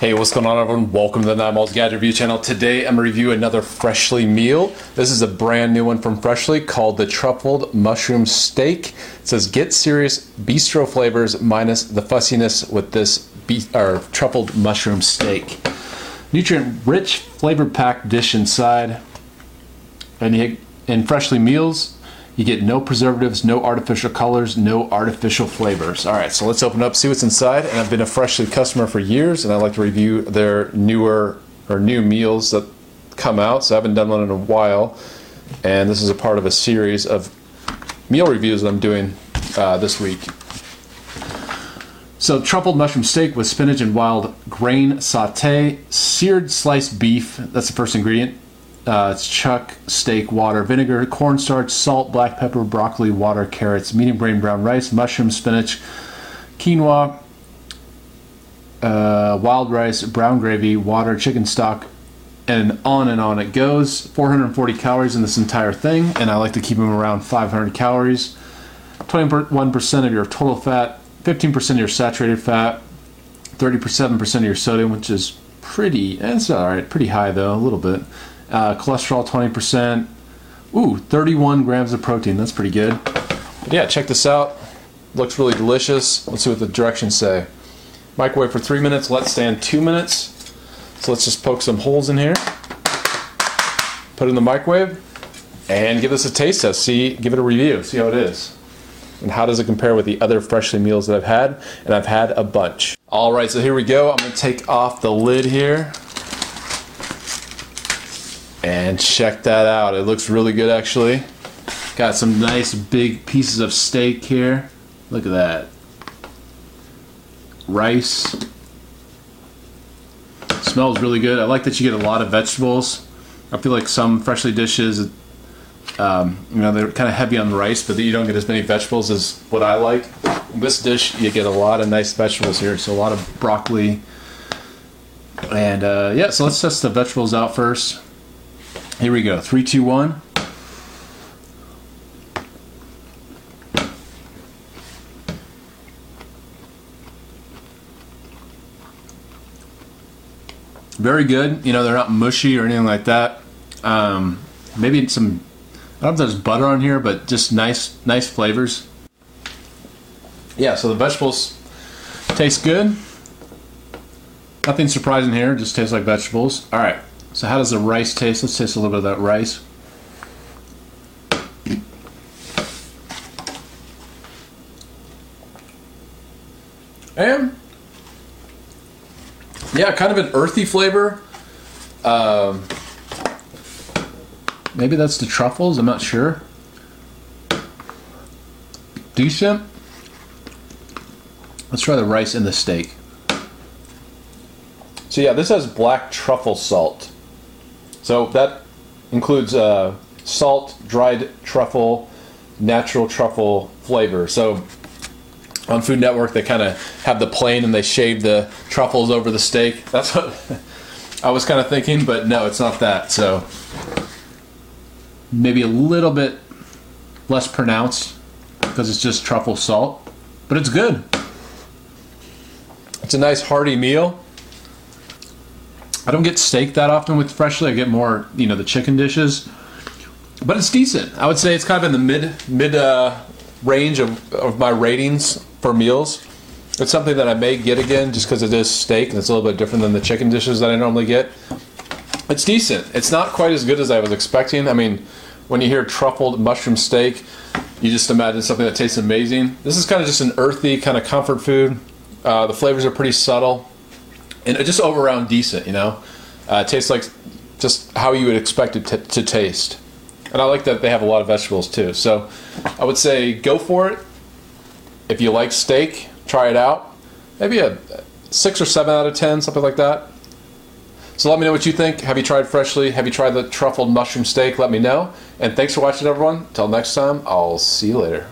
Hey, what's going on, everyone? Welcome to the Nine Gadget Review channel. Today, I'm going to review another Freshly meal. This is a brand new one from Freshly called the Truffled Mushroom Steak. It says, "Get serious bistro flavors minus the fussiness with this be- or truffled mushroom steak." Nutrient-rich, flavor-packed dish inside, and in Freshly meals, you get no preservatives, no artificial colors, no artificial flavors. All right, so let's open up, see what's inside. And I've been a Freshly customer for years, and I like to review their newer or new meals that come out. So I haven't done one in a while, and this is a part of a series of meal reviews that I'm doing uh, this week. So truffled mushroom steak with spinach and wild grain saute, seared sliced beef. That's the first ingredient uh, it's chuck, steak, water, vinegar, cornstarch, salt, black pepper, broccoli, water, carrots, medium grain brown rice, mushroom, spinach, quinoa, uh, wild rice, brown gravy, water, chicken stock, and on and on it goes. 440 calories in this entire thing, and I like to keep them around 500 calories. 21% of your total fat, 15% of your saturated fat, 37% of your sodium, which is pretty, it's all right, pretty high though, a little bit. Uh, cholesterol 20%. Ooh, 31 grams of protein. That's pretty good. But yeah, check this out. Looks really delicious. Let's see what the directions say. Microwave for three minutes. Let stand two minutes. So let's just poke some holes in here. Put in the microwave and give this a taste test. See, give it a review. See how it is. And how does it compare with the other freshly meals that I've had? And I've had a bunch. All right, so here we go. I'm gonna take off the lid here. And check that out. It looks really good actually. Got some nice big pieces of steak here. Look at that. Rice. Smells really good. I like that you get a lot of vegetables. I feel like some freshly dishes, um, you know, they're kind of heavy on the rice, but you don't get as many vegetables as what I like. In this dish, you get a lot of nice vegetables here. So a lot of broccoli. And uh, yeah, so let's test the vegetables out first. Here we go. Three, two, one. Very good. You know, they're not mushy or anything like that. Um, maybe some. I don't know if there's butter on here, but just nice, nice flavors. Yeah. So the vegetables taste good. Nothing surprising here. Just tastes like vegetables. All right. So how does the rice taste? Let's taste a little bit of that rice. And yeah, kind of an earthy flavor. Um, maybe that's the truffles. I'm not sure. Decent. Let's try the rice and the steak. So yeah, this has black truffle salt. So that includes uh, salt, dried truffle, natural truffle flavor. So on Food Network, they kind of have the plain and they shave the truffles over the steak. That's what I was kind of thinking, but no, it's not that. So maybe a little bit less pronounced because it's just truffle salt, but it's good. It's a nice hearty meal. I don't get steak that often with Freshly. I get more, you know, the chicken dishes, but it's decent. I would say it's kind of in the mid mid uh, range of, of my ratings for meals. It's something that I may get again just because it is steak and it's a little bit different than the chicken dishes that I normally get. It's decent. It's not quite as good as I was expecting. I mean, when you hear truffled mushroom steak, you just imagine something that tastes amazing. This is kind of just an earthy kind of comfort food. Uh, the flavors are pretty subtle and just over around decent. You know, uh, tastes like just how you would expect it to, to taste. And I like that they have a lot of vegetables too. So I would say go for it. If you like steak, try it out. Maybe a six or seven out of ten, something like that. So let me know what you think. Have you tried Freshly? Have you tried the truffled mushroom steak? Let me know. And thanks for watching, everyone. Until next time, I'll see you later.